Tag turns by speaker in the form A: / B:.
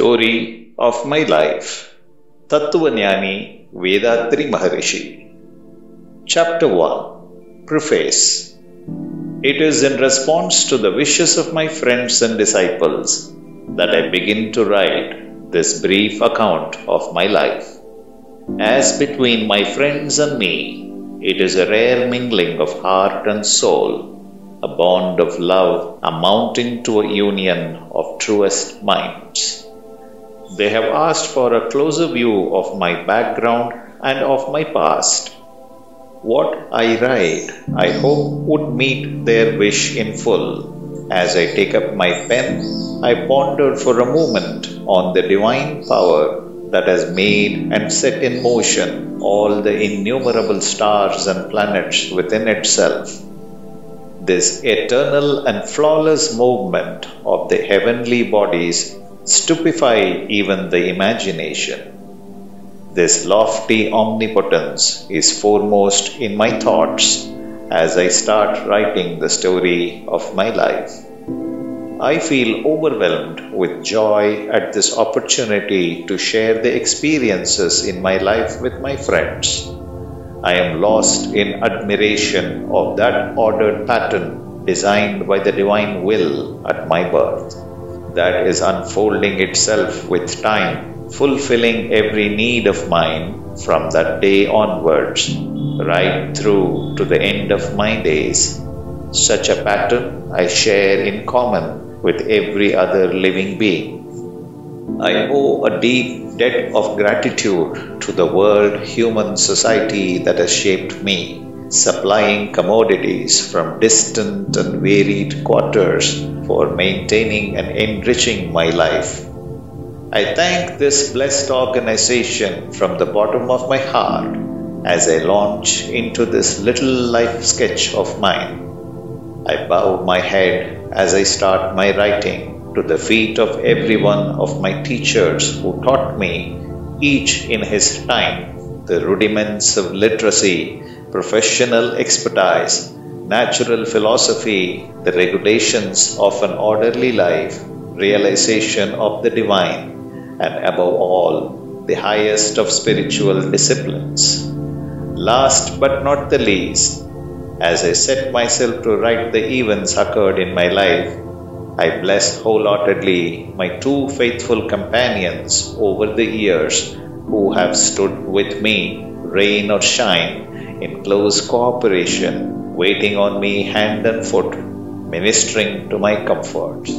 A: Story of my life Tattvanyani Vethathiri Maharishi Chapter 1 Preface It is in response to the wishes of my friends and disciples that I begin to write this brief account of my life. As between my friends and me, it is a rare mingling of heart and soul, a bond of love amounting to a union of truest minds. They have asked for a closer view of my background and of my past. What I write, I hope, would meet their wish in full. As I take up my pen, I ponder for a moment on the divine power that has made and set in motion all the innumerable stars and planets within itself. This eternal and flawless movement of the heavenly bodies stupefy even the imagination. This lofty omnipotence is foremost in my thoughts as I start writing the story of my life. I feel overwhelmed with joy at this opportunity to share the experiences in my life with my friends. I am lost in admiration of that ordered pattern designed by the divine will at my birth, that is unfolding itself with time, fulfilling every need of mine from that day onwards, right through to the end of my days. Such a pattern I share in common with every other living being. I owe a deep debt of gratitude to the world human society that has shaped me, supplying commodities from distant and varied quarters for maintaining and enriching my life. I thank this blessed organization from the bottom of my heart as I launch into this little life sketch of mine. I bow my head as I start my writing to the feet of every one of my teachers who taught me, each in his time, the rudiments of literacy, professional expertise, natural philosophy, the regulations of an orderly life, realization of the divine, and above all, the highest of spiritual disciplines. Last but not the least, as I set myself to write the events occurred in my life, I bless wholeheartedly my two faithful companions over the years who have stood with me, rain or shine, in close cooperation, waiting on me hand and foot, ministering to my comforts.